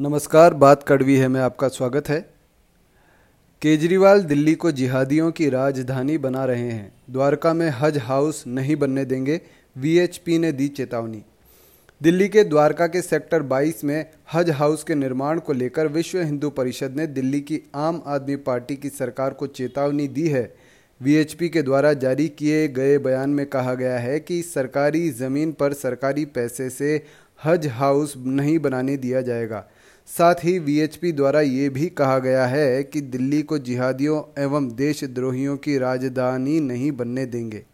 नमस्कार, बात कड़वी है, मैं आपका स्वागत है। केजरीवाल दिल्ली को जिहादियों की राजधानी बना रहे हैं। द्वारका में हज हाउस नहीं बनने देंगे वीएचपी ने दी चेतावनी। दिल्ली के द्वारका के सेक्टर 22 में हज हाउस के निर्माण को लेकर विश्व हिंदू परिषद ने दिल्ली की आम आदमी पार्टी की सरकार को चेतावनी दी है। वीएचपी के द्वारा जारी किए गए बयान में कहा गया है कि सरकारी ज़मीन पर सरकारी पैसे से हज हाउस नहीं बनाने दिया जाएगा। साथ ही वीएचपी द्वारा ये भी कहा गया है कि दिल्ली को जिहादियों एवं देशद्रोहियों की राजधानी नहीं बनने देंगे।